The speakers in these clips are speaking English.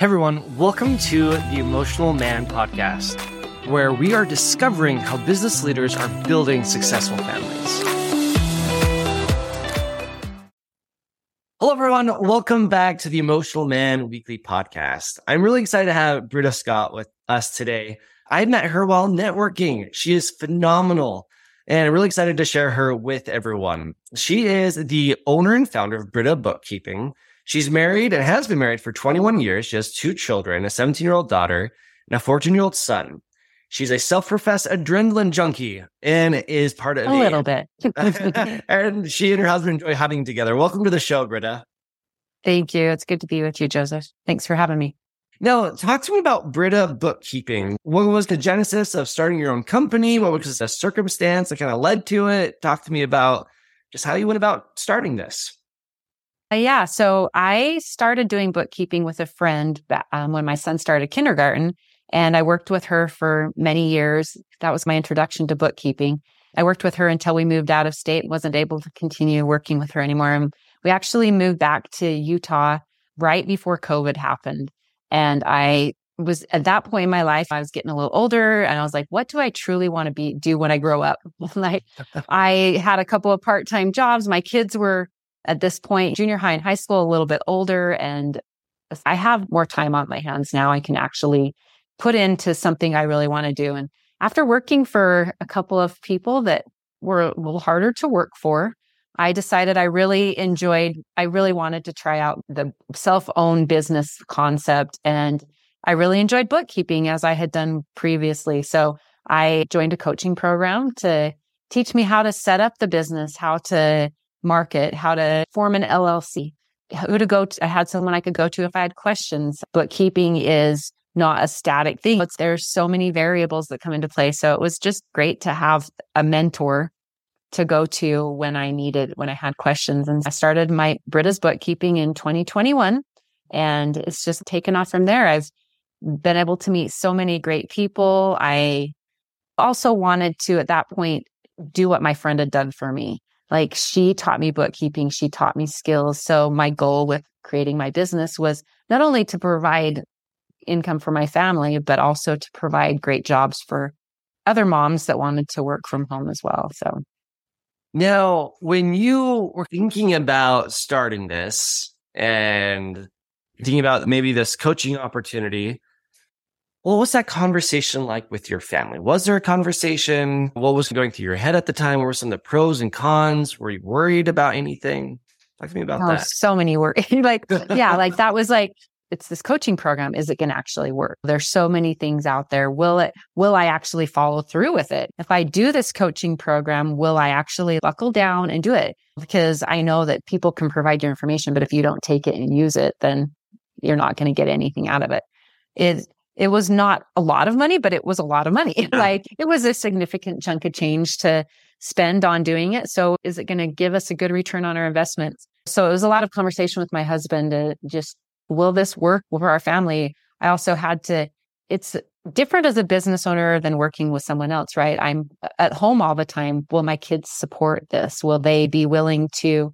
Hey everyone, welcome to the Emotional Man podcast, where we are discovering how business leaders are building successful families. Hello everyone, welcome back to the Emotional Man weekly podcast. I'm really excited to have Brita Scott with us today. I met her while networking. She is phenomenal and I'm really excited to share her with everyone. She is the owner and founder of Brita Bookkeeping She's married and has been married for 21 years. She has two children, a 17 year old daughter and a 14 year old son. She's a self professed adrenaline junkie and is part of a little bit. and she and her husband enjoy hunting together. Welcome to the show, Brita. Thank you. It's good to be with you, Joseph. Thanks for having me. Now, talk to me about Brita Bookkeeping. What was the genesis of starting your own company? What was the circumstance that kind of led to it? Talk to me about just how you went about starting this. Uh, yeah. So I started doing bookkeeping with a friend um, when my son started kindergarten, and I worked with her for many years. That was my introduction to bookkeeping. I worked with her until we moved out of state, wasn't able to continue working with her anymore. And we actually moved back to Utah right before COVID happened. And I was at that point in my life, I was getting a little older and I was like, what do I truly want to be do when I grow up? like I had a couple of part-time jobs. My kids were at this point, junior high and high school, a little bit older. And I have more time on my hands now. I can actually put into something I really want to do. And after working for a couple of people that were a little harder to work for, I decided I really enjoyed, I really wanted to try out the self owned business concept. And I really enjoyed bookkeeping as I had done previously. So I joined a coaching program to teach me how to set up the business, how to market, how to form an LLC, who to go to. I had someone I could go to if I had questions. Bookkeeping is not a static thing. There's so many variables that come into play. So it was just great to have a mentor to go to when I needed, when I had questions. And I started my Brita's bookkeeping in 2021 and it's just taken off from there. I've been able to meet so many great people. I also wanted to, at that point, do what my friend had done for me. Like she taught me bookkeeping, she taught me skills. So my goal with creating my business was not only to provide income for my family, but also to provide great jobs for other moms that wanted to work from home as well. So now, when you were thinking about starting this and thinking about maybe this coaching opportunity, what was that conversation like with your family? Was there a conversation? What was going through your head at the time? What were some of the pros and cons? Were you worried about anything? Talk to me about oh, that. So many worries. like, yeah, like that was like, it's this coaching program. Is it going to actually work? There's so many things out there. Will it, will I actually follow through with it? If I do this coaching program, will I actually buckle down and do it? Because I know that people can provide your information, but if you don't take it and use it, then you're not going to get anything out of it. It it was not a lot of money, but it was a lot of money. like it was a significant chunk of change to spend on doing it. So is it going to give us a good return on our investments? So it was a lot of conversation with my husband to just, will this work for our family? I also had to, it's different as a business owner than working with someone else, right? I'm uh, at home all the time. Will my kids support this? Will they be willing to,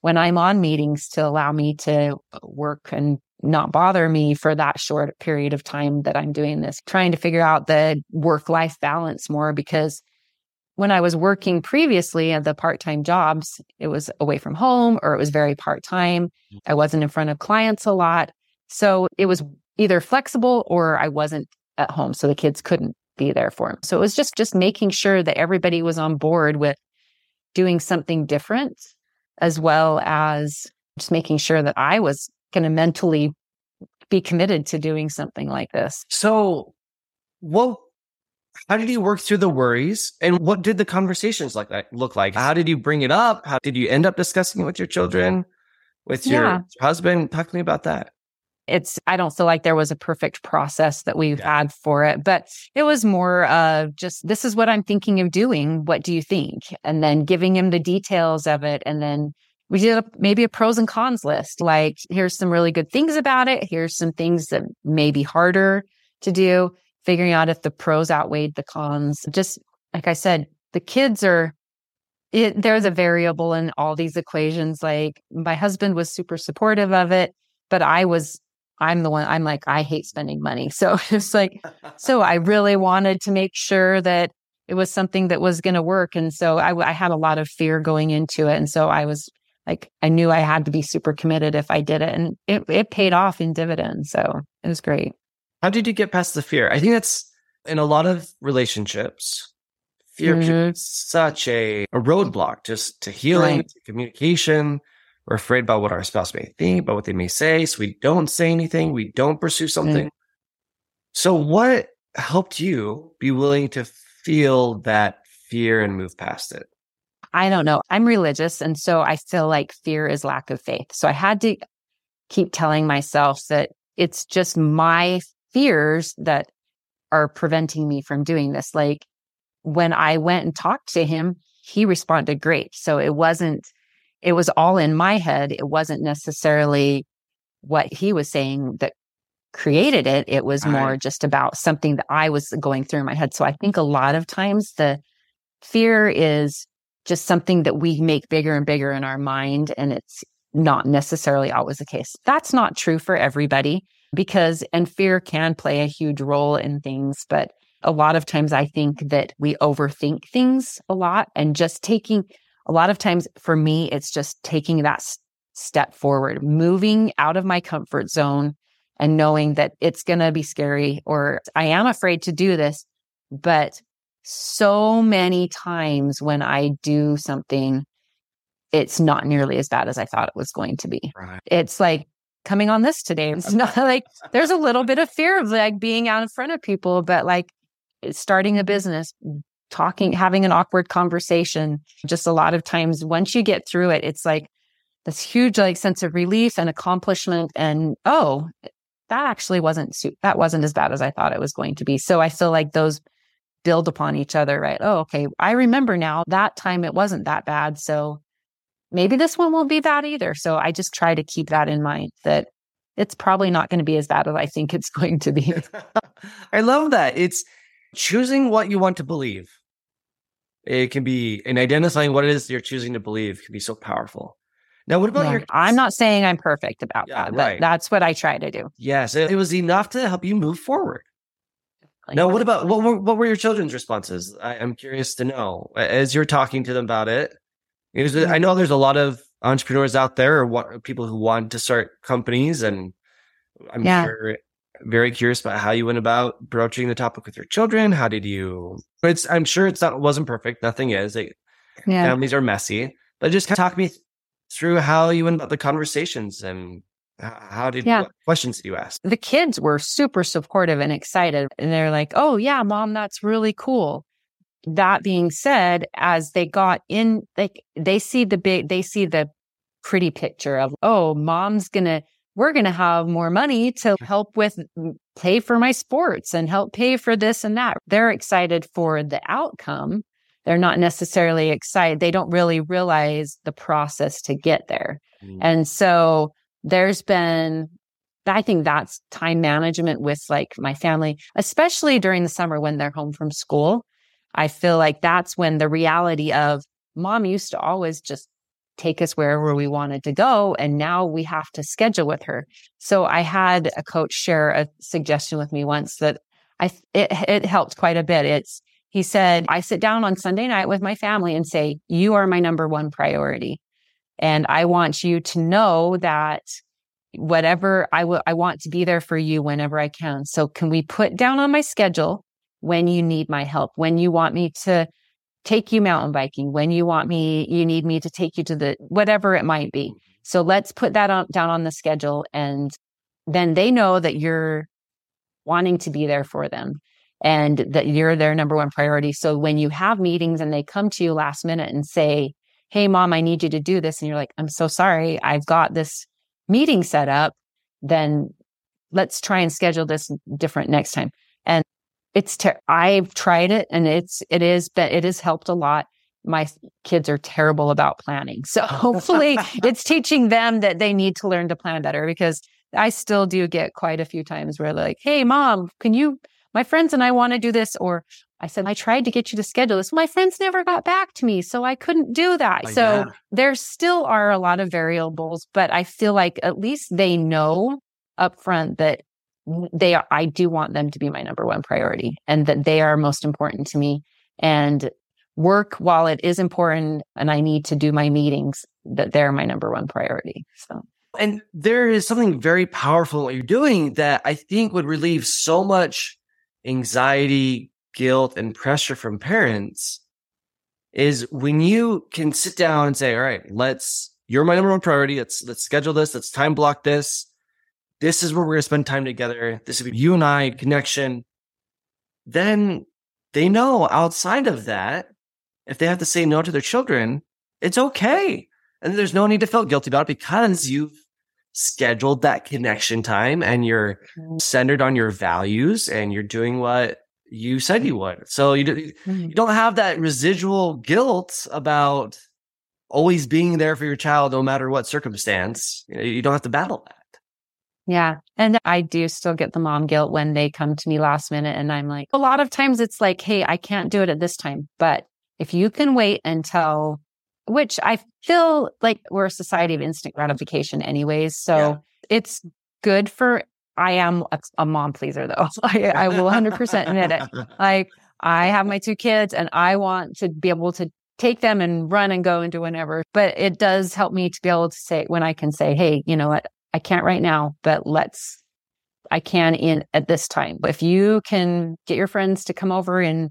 when I'm on meetings, to allow me to uh, work and not bother me for that short period of time that I'm doing this, trying to figure out the work life balance more because when I was working previously at the part time jobs, it was away from home or it was very part time. Mm. I wasn't in front of clients a lot. So it was either flexible or I wasn't at home. So the kids couldn't be there for them. So it was just, just making sure that everybody was on board with doing something different as well as just making sure that I was going to mentally be committed to doing something like this. So, what? How did you work through the worries, and what did the conversations like that look like? How did you bring it up? How did you end up discussing it with your children, with your yeah. husband? Talk to me about that. It's I don't feel like there was a perfect process that we yeah. had for it, but it was more of just this is what I'm thinking of doing. What do you think? And then giving him the details of it, and then we did a, maybe a pros and cons list. Like, here's some really good things about it. Here's some things that may be harder to do. Figuring out if the pros outweighed the cons. Just like I said, the kids are, it, there's a variable in all these equations. Like, my husband was super supportive of it, but I was I'm the one, I'm like, I hate spending money. So it's like, so I really wanted to make sure that it was something that was going to work. And so I, I had a lot of fear going into it. And so I was like, I knew I had to be super committed if I did it. And it, it paid off in dividends. So it was great. How did you get past the fear? I think that's in a lot of relationships. Fear mm-hmm. such a, a roadblock just to healing, right. to communication. We're afraid about what our spouse may think, about what they may say. So we don't say anything. We don't pursue something. So what helped you be willing to feel that fear and move past it? I don't know. I'm religious. And so I feel like fear is lack of faith. So I had to keep telling myself that it's just my fears that are preventing me from doing this. Like when I went and talked to him, he responded great. So it wasn't it was all in my head. It wasn't necessarily what he was saying that created it. It was right. more just about something that I was going through in my head. So I think a lot of times the fear is just something that we make bigger and bigger in our mind. And it's not necessarily always the case. That's not true for everybody because, and fear can play a huge role in things, but a lot of times I think that we overthink things a lot and just taking a lot of times for me, it's just taking that step forward, moving out of my comfort zone and knowing that it's going to be scary or I am afraid to do this. But so many times when I do something, it's not nearly as bad as I thought it was going to be. Right. It's like coming on this today. It's not like there's a little bit of fear of like being out in front of people, but like eh, starting a business, talking, having an awkward conversation. Just a lot of times, once you get through it, it's like this huge like sense of relief and accomplishment. And oh, eh, that actually wasn't that wasn't as bad as I thought it was going to be. So I feel like those build upon each other, right? Oh, okay. I remember now that time it wasn't that bad. So maybe this one won't be bad either. So I just try to keep that in mind that it's probably not going to be as bad as I think it's going to be. I love that. It's choosing what you want to believe. It can be, and identifying what it is you're choosing to believe can be so powerful. Now, what about yeah, your? I'm not saying I'm perfect about yeah, that, right. that's what I try to do. Yes, it, it, was enough to help you move forward. Like, now, what about what were, what were your children's responses? I, am curious to know as you're talking to them about it. Because I know there's a lot of entrepreneurs out there or what, people who want to start companies, and I'm yeah. sure very curious about how you went about broaching the topic with your children. How did you? It's I'm sure it's not wasn't perfect. Nothing is. It, yeah. Families are messy, but just talk me through how you went about the conversations and how did yeah. what questions did you ask? The kids were super supportive and excited, and they're like, "Oh yeah, mom, that's really cool." That being said, as they got in, like they see the big, they see the pretty picture of, "Oh, mom's gonna." we're going to have more money to help with pay for my sports and help pay for this and that. They're excited for the outcome. They're not necessarily excited. They don't really realize the process to get there. Mm. And so there's been, I think that's time management with like my family, especially during the summer when they're home from school. I feel like that's when the reality of mom used to always just take us wherever we wanted to go. And now we have to schedule with her. So I had a coach share a suggestion with me once that I, it, it helped quite a bit. It's, he said, I sit down on Sunday night with my family and say, you are my number one priority. And I want you to know that whatever I will, I want to be there for you whenever I can. So can we put down on my schedule when you need my help, when you want me to take you mountain biking when you want me, you need me to take you to the whatever it might be. Mm-hmm. So let's put that on, down on the schedule. And then they know that you're wanting to be there for them and that you're their number one priority. So when you have meetings and they come to you last minute and say, Hey, mom, I need you to do this. And you're like, I'm so sorry. I've got this meeting set up. Then let's try and schedule this different next time. And it's ter- I've tried it and it's it is but it has helped a lot. My kids are terrible about planning. So hopefully it's teaching them that they need to learn to plan better because I still do get quite a few times where like, "Hey mom, can you my friends and I want to do this or I said, I tried to get you to schedule this. My friends never got back to me, so I couldn't do that. Oh, so yeah. there still are a lot of variables, but I feel like at least they know upfront that they are, I do want them to be my number one priority and that they are most important to me. And work, while it is important and I need to do my meetings, that they're my number one priority. So. And there is something very powerful in what you're doing that I think would relieve so much anxiety, guilt, and pressure from parents is when you can sit down and say, all right, let's, you're my number one priority. Let's, let's schedule this. Let's time block this. This is where we're going to spend time together. This is you and I connection. Then they know outside of that, if they have to say no to their children, it's okay. And there's no need to feel guilty about it because you've scheduled that connection time and you're mm. centered on your values and you're doing what you said you would. So you, mm-hmm. you don't have that residual guilt about always being there for your child, no matter what circumstance. You, know, you don't have to battle that. Yeah. And I do still get the mom guilt when they come to me last minute. And I'm like, a lot of times it's like, Hey, I can't do it at this time. But if you can wait until, which I feel like we're a society of instant gratification anyways. So yeah. it's good for I am a, a mom pleaser though. I, I will 100% admit it. Like I have my two kids and I want to be able to take them and run and go and do whatever. But it does help me to be able to say when I can say, Hey, you know what? I can't right now, but let's, I can in at this time. But if you can get your friends to come over in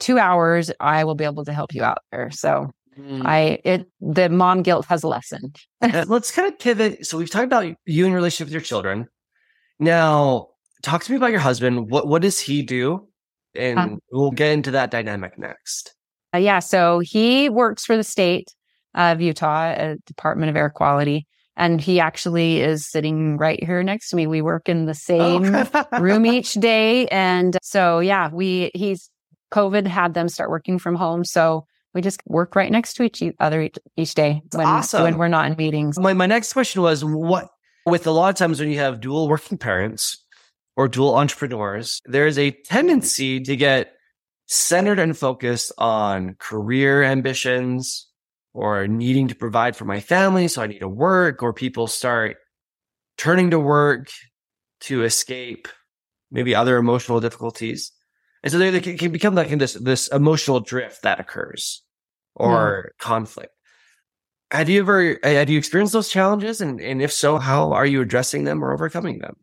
two hours, I will be able to help you out there. So mm. I, it, the mom guilt has a lesson. let's kind of pivot. So we've talked about you and your relationship with your children. Now, talk to me about your husband. What what does he do? And um, we'll get into that dynamic next. Uh, yeah, so he works for the state of Utah, uh, Department of Air Quality, and he actually is sitting right here next to me. We work in the same oh. room each day, and so yeah, we he's COVID had them start working from home, so we just work right next to each other each, each day when, awesome. when we're not in meetings. My my next question was what with a lot of times when you have dual working parents or dual entrepreneurs, there is a tendency to get centered and focused on career ambitions or needing to provide for my family. So I need to work, or people start turning to work to escape maybe other emotional difficulties. And so they, can become like this, this emotional drift that occurs or yeah. conflict. Have you ever have you experienced those challenges, and and if so, how are you addressing them or overcoming them?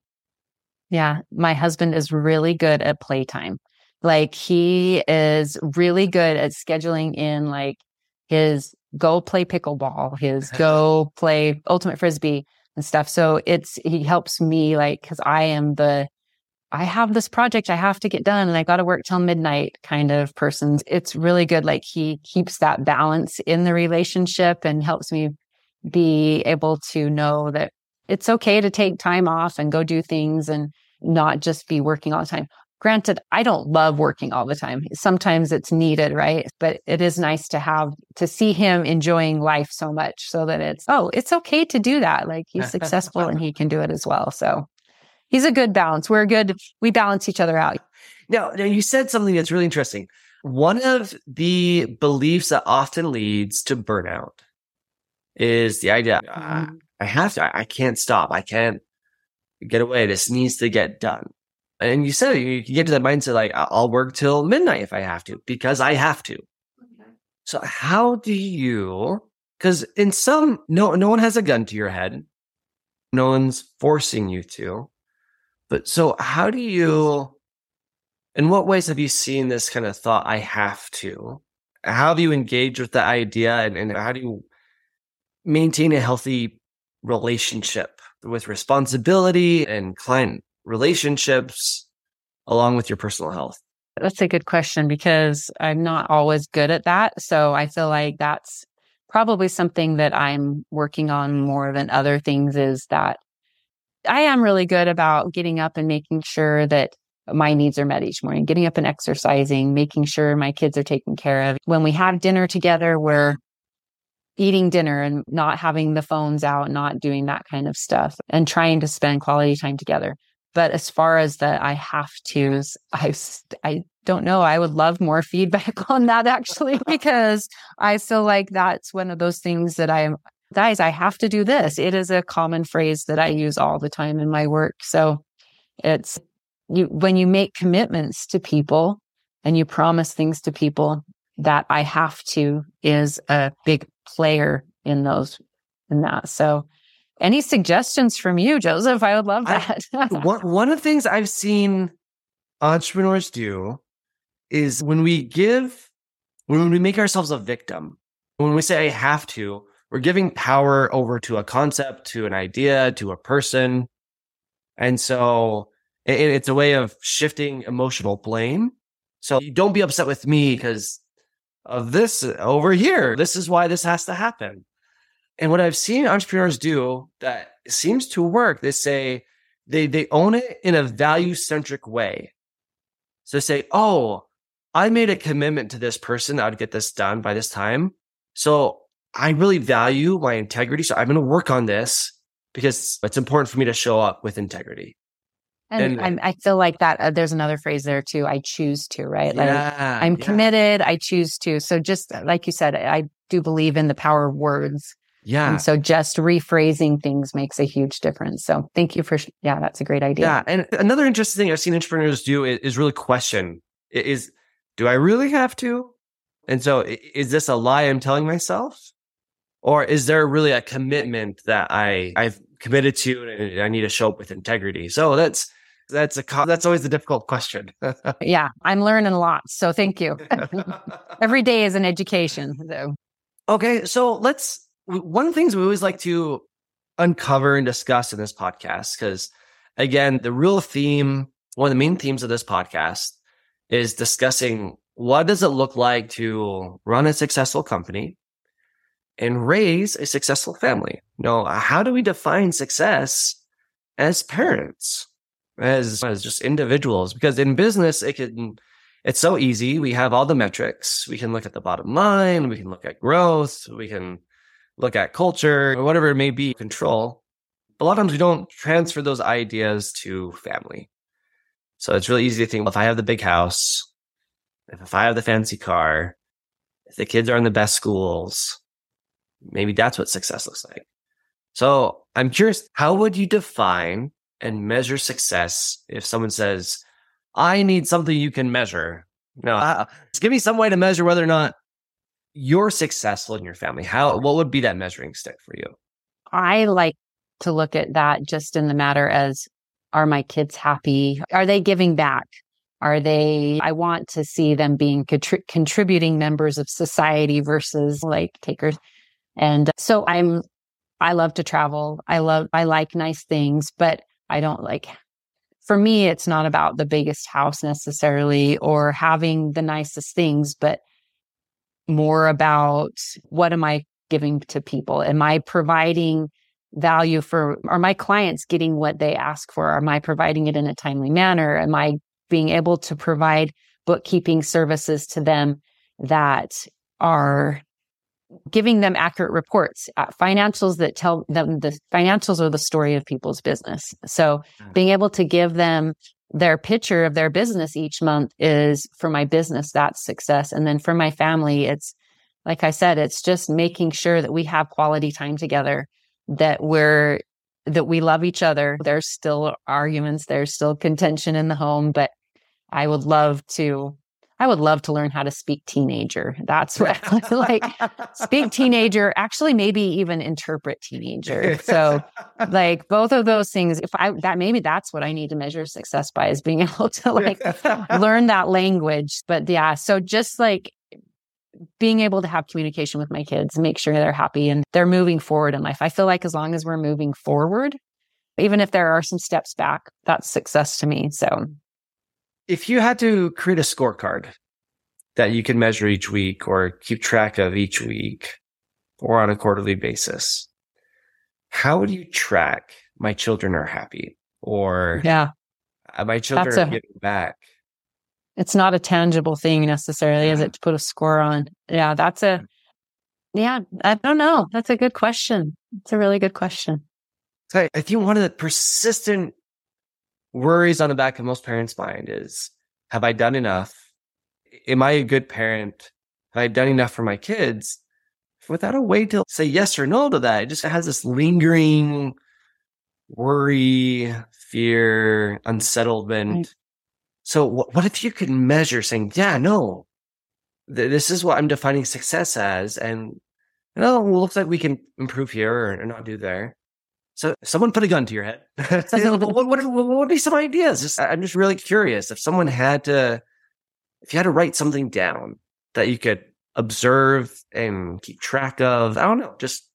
Yeah, my husband is really good at playtime. Like he is really good at scheduling in like his go play pickleball, his go play ultimate frisbee and stuff. So it's he helps me like cuz I am the I have this project I have to get done and I got to work till midnight kind of person. It's really good. Like he keeps that balance in the relationship and helps me be able to know that it's okay to take time off and go do things and not just be working all the time. Granted, I don't love working all the time. Sometimes it's needed, right? But it is nice to have to see him enjoying life so much so that it's, oh, it's okay to do that. Like he's successful and he can do it as well. So he's a good balance. We're good. We balance each other out. Now, now you said something that's really interesting. One of the beliefs that often leads to burnout is the idea mm-hmm. I have to, I can't stop. I can't get away. This needs to get done. And you said you get to that mindset like I'll work till midnight if I have to because I have to. Okay. So how do you? Because in some, no, no one has a gun to your head. No one's forcing you to. But so how do you, in what ways have you seen this kind of thought, I have to? How have you engaged with the idea and, and how do you maintain a healthy relationship with responsibility and client relationships along with your personal health? That's a good question because I'm not always good at that. So I feel like that's probably something that I'm working on more than other things is that I am really good about getting up and making sure that my needs are met each morning, getting up and exercising, making sure my kids are taken care of. When we have dinner together, we're eating dinner and not having the phones out, not doing that kind of stuff and trying to spend quality time together. But as far as that I have to, I, I don't know. I would love more feedback on that actually, because I feel like that's one of those things that I'm, guys, I have to do this. It is a common phrase that I use all the time in my work. So it's you, when you make commitments to people and you promise things to people that I have to is a big player in those, in that. So any suggestions from you, Joseph? I would love that. I, one, one of the things I've seen entrepreneurs do is when we give, when we make ourselves a victim, when we say I have to, we're giving power over to a concept, to an idea, to a person. And so it, it's a way of shifting emotional blame. So you don't be upset with me because of this over here. This is why this has to happen. And what I've seen entrepreneurs do that seems to work, they say they, they own it in a value centric way. So say, Oh, I made a commitment to this person. I'd get this done by this time. So I really value my integrity. So I'm going to work on this because it's important for me to show up with integrity. And, and i feel like that uh, there's another phrase there too. I choose to, right? Like yeah, I'm yeah. committed. I choose to. So just like you said, I do believe in the power of words. Yeah. And so just rephrasing things makes a huge difference. So thank you for, yeah, that's a great idea. Yeah. And another interesting thing I've seen entrepreneurs do is, is really question is, do I really have to? And so is this a lie I'm telling myself? Or is there really a commitment that I, I've committed to and I need to show up with integrity? So that's, that's a that's always a difficult question. yeah, I'm learning a lot. So thank you. Every day is an education. So. Okay, so let's one of the things we always like to uncover and discuss in this podcast because again, the real theme, one of the main themes of this podcast is discussing what does it look like to run a successful company and raise a successful family. Know, how do we define success as parents? as as just individuals because in business it can it's so easy. We have all the metrics. We can look at the bottom line. We can look at growth. We can look at culture or whatever it may be control. A lot of times we don't transfer those ideas to family. So it's really easy to think well, if i have the big house if i have the fancy car if the kids are in the best schools maybe that's what success looks like so i'm curious how would you define and measure success if someone says, I need something you can measure. No, uh, give me some way to measure whether or not you're successful in your family. How, what would be that measuring stick for you? I like to look at that just in the matter as are my kids happy? Are they giving back? Are they, I want to see them being contri- contributing members of society versus like takers. And so I'm, I love to travel. I love, I like nice things, but I don't like, for me, it's not about the biggest house necessarily or having the nicest things, but more about what am I giving to people? Am I providing value for, are my clients getting what they ask for? Am I providing it in a timely manner? Am I being able to provide bookkeeping services to them that are giving them accurate reports, uh, financials that tell them the financials are the story of people's business. So mm. being able to give them their picture of their business each month is for my business, that's success. And then for my family, it's like I said, it's just making sure that we have quality time together, that we're, that we love each other. There's still arguments, there's still contention in the home, but I would love to I would love to learn how to speak teenager. That's what I like. Speak teenager, actually, maybe even interpret teenager. So, like both of those things, if I that maybe that's what I need to measure success by is being able to like learn that language. But yeah, so just like being able to have communication with my kids, make sure they're happy and they're moving forward in life. I feel like as long as we're moving forward, even if there are some steps back, that's success to me. So if you had to create a scorecard that you can measure each week or keep track of each week or on a quarterly basis, how would you track my children are happy or yeah, uh, my children are giving back? It's not a tangible thing necessarily, yeah. is it, to put a score on? Yeah, that's a, yeah, I don't know. That's a good question. It's a really good question. So I think one of the persistent worries on the back of most parents' mind is have I done enough? Am I a good parent? Have I done enough for my kids without a way to say yes or no to that. It just has this lingering worry, fear, unsettlement. Right. So what, what if you could measure saying, yeah, no, th- this is what I'm defining success as. And, you know, it looks like we can improve here or not do there. So someone put a gun to your head. what, what, what, would be some ideas? Just, I'm just really curious if someone had to, if you had to write something down that you could observe and keep track of, I don't know, just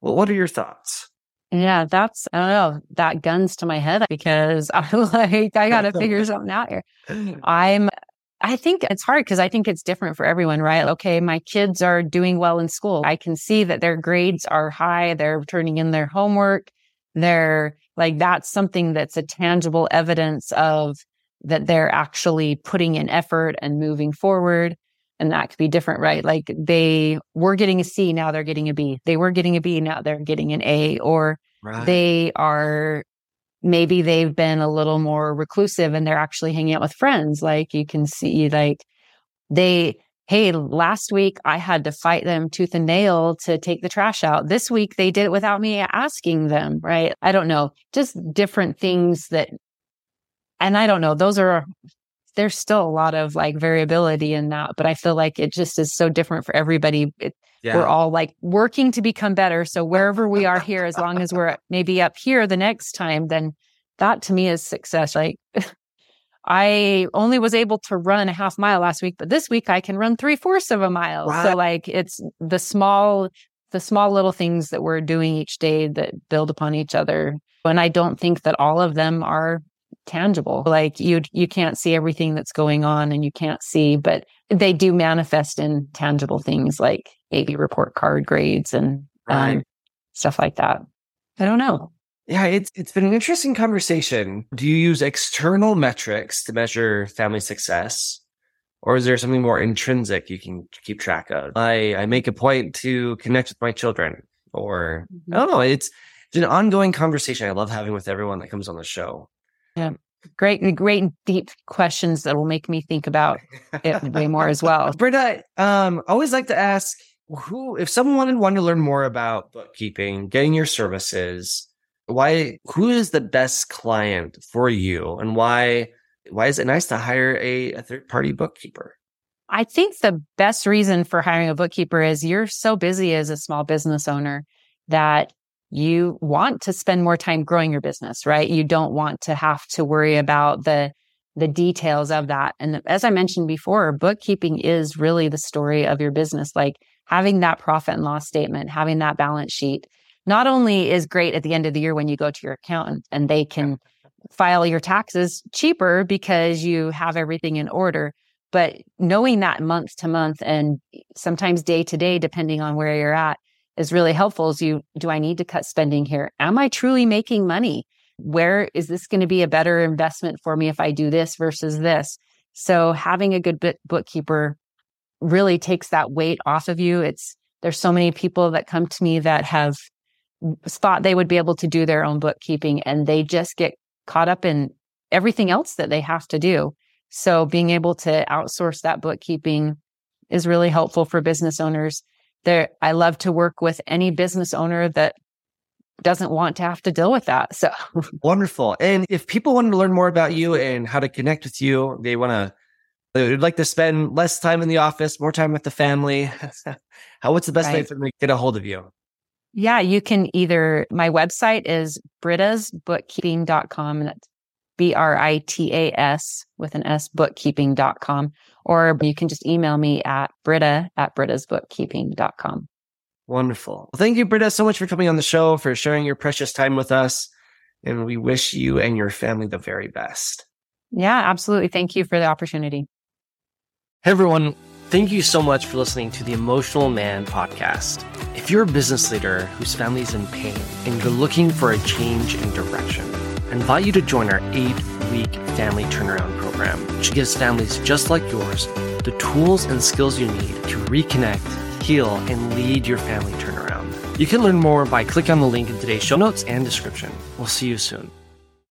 well, what are your thoughts? Yeah, that's, I don't know, that guns to my head because I'm like, I got to figure something out here. I'm, I think it's hard because I think it's different for everyone, right? Okay, my kids are doing well in school. I can see that their grades are high. They're turning in their homework. They're like, that's something that's a tangible evidence of that they're actually putting in effort and moving forward. And that could be different, right? Like they were getting a C, now they're getting a B. They were getting a B, now they're getting an A. Or right. they are maybe they've been a little more reclusive and they're actually hanging out with friends. Like you can see, like they, hey, last week I had to fight them tooth and nail to take the trash out. This week they did it without me asking them, right? I don't know, just different things that, and I don't know, those are there's still a lot of like variability in that, but I feel like it just is so different for everybody. It, yeah. We're all like working to become better. So wherever we are here, as long as we're maybe up here the next time, then that to me is success. Like I only was able to run a half mile last week, but this week I can run three fourths of a mile. So like it's the small, the small little things that we're doing each day that build upon each other. And I don't think that all of them are tangible. Like you you can't see everything that's going on and you can't see, but they do manifest in tangible things like AB report card grades and um, right. um, stuff like that. I don't know. Yeah, it's it's been an interesting conversation. Do you use external metrics to measure family success? Or is there something more intrinsic you can keep track of? I, I make a point to connect with my children or mm-hmm. I don't know. It's, it's an ongoing conversation I love having with everyone that comes on the show. Yeah. Great, great deep questions that will make me think about it way more as well. Brita, um, always like to ask who, if someone wanted, wanted to learn more about bookkeeping, getting your services, why, who is the best client for you and why, why is it nice to hire a, a third party bookkeeper? I think the best reason for hiring a bookkeeper is you're so busy as a small business owner that you want to spend more time growing your business, right? You don't want to have to worry about the the details of that. And as I mentioned before, bookkeeping is really the story of your business. Like having that profit and loss statement, having that balance sheet, not only is great at the end of the year when you go to your accountant and they can file your taxes cheaper because you have everything in order, but knowing that month to month and sometimes day to day, depending on where you're at, is really helpful is you do I need to cut spending here? Am I truly making money? Where is this going to be a better investment for me if I do this versus this? So having a good bookkeeper really takes that weight off of you. It's there's so many people that come to me that have thought they would be able to do their own bookkeeping and they just get caught up in everything else that they have to do. So being able to outsource that bookkeeping is really helpful for business owners there I love to work with any business owner that doesn't want to have to deal with that. So wonderful. And if people want to learn more about you and how to connect with you, they want to they would like to spend less time in the office, more time with the family. how what's the best right. way for them to get a hold of you? Yeah, you can either my website is britasbookkeeping.com and that's B R I T A S with an S bookkeeping.com. Or you can just email me at Brita at britasbookkeeping.com. Wonderful. Well, thank you, Brita, so much for coming on the show, for sharing your precious time with us. And we wish you and your family the very best. Yeah, absolutely. Thank you for the opportunity. Hey, everyone. Thank you so much for listening to the Emotional Man podcast. If you're a business leader whose family is in pain and you're looking for a change in direction, I invite you to join our eight week family turnaround program, which gives families just like yours the tools and skills you need to reconnect, heal, and lead your family turnaround. You can learn more by clicking on the link in today's show notes and description. We'll see you soon.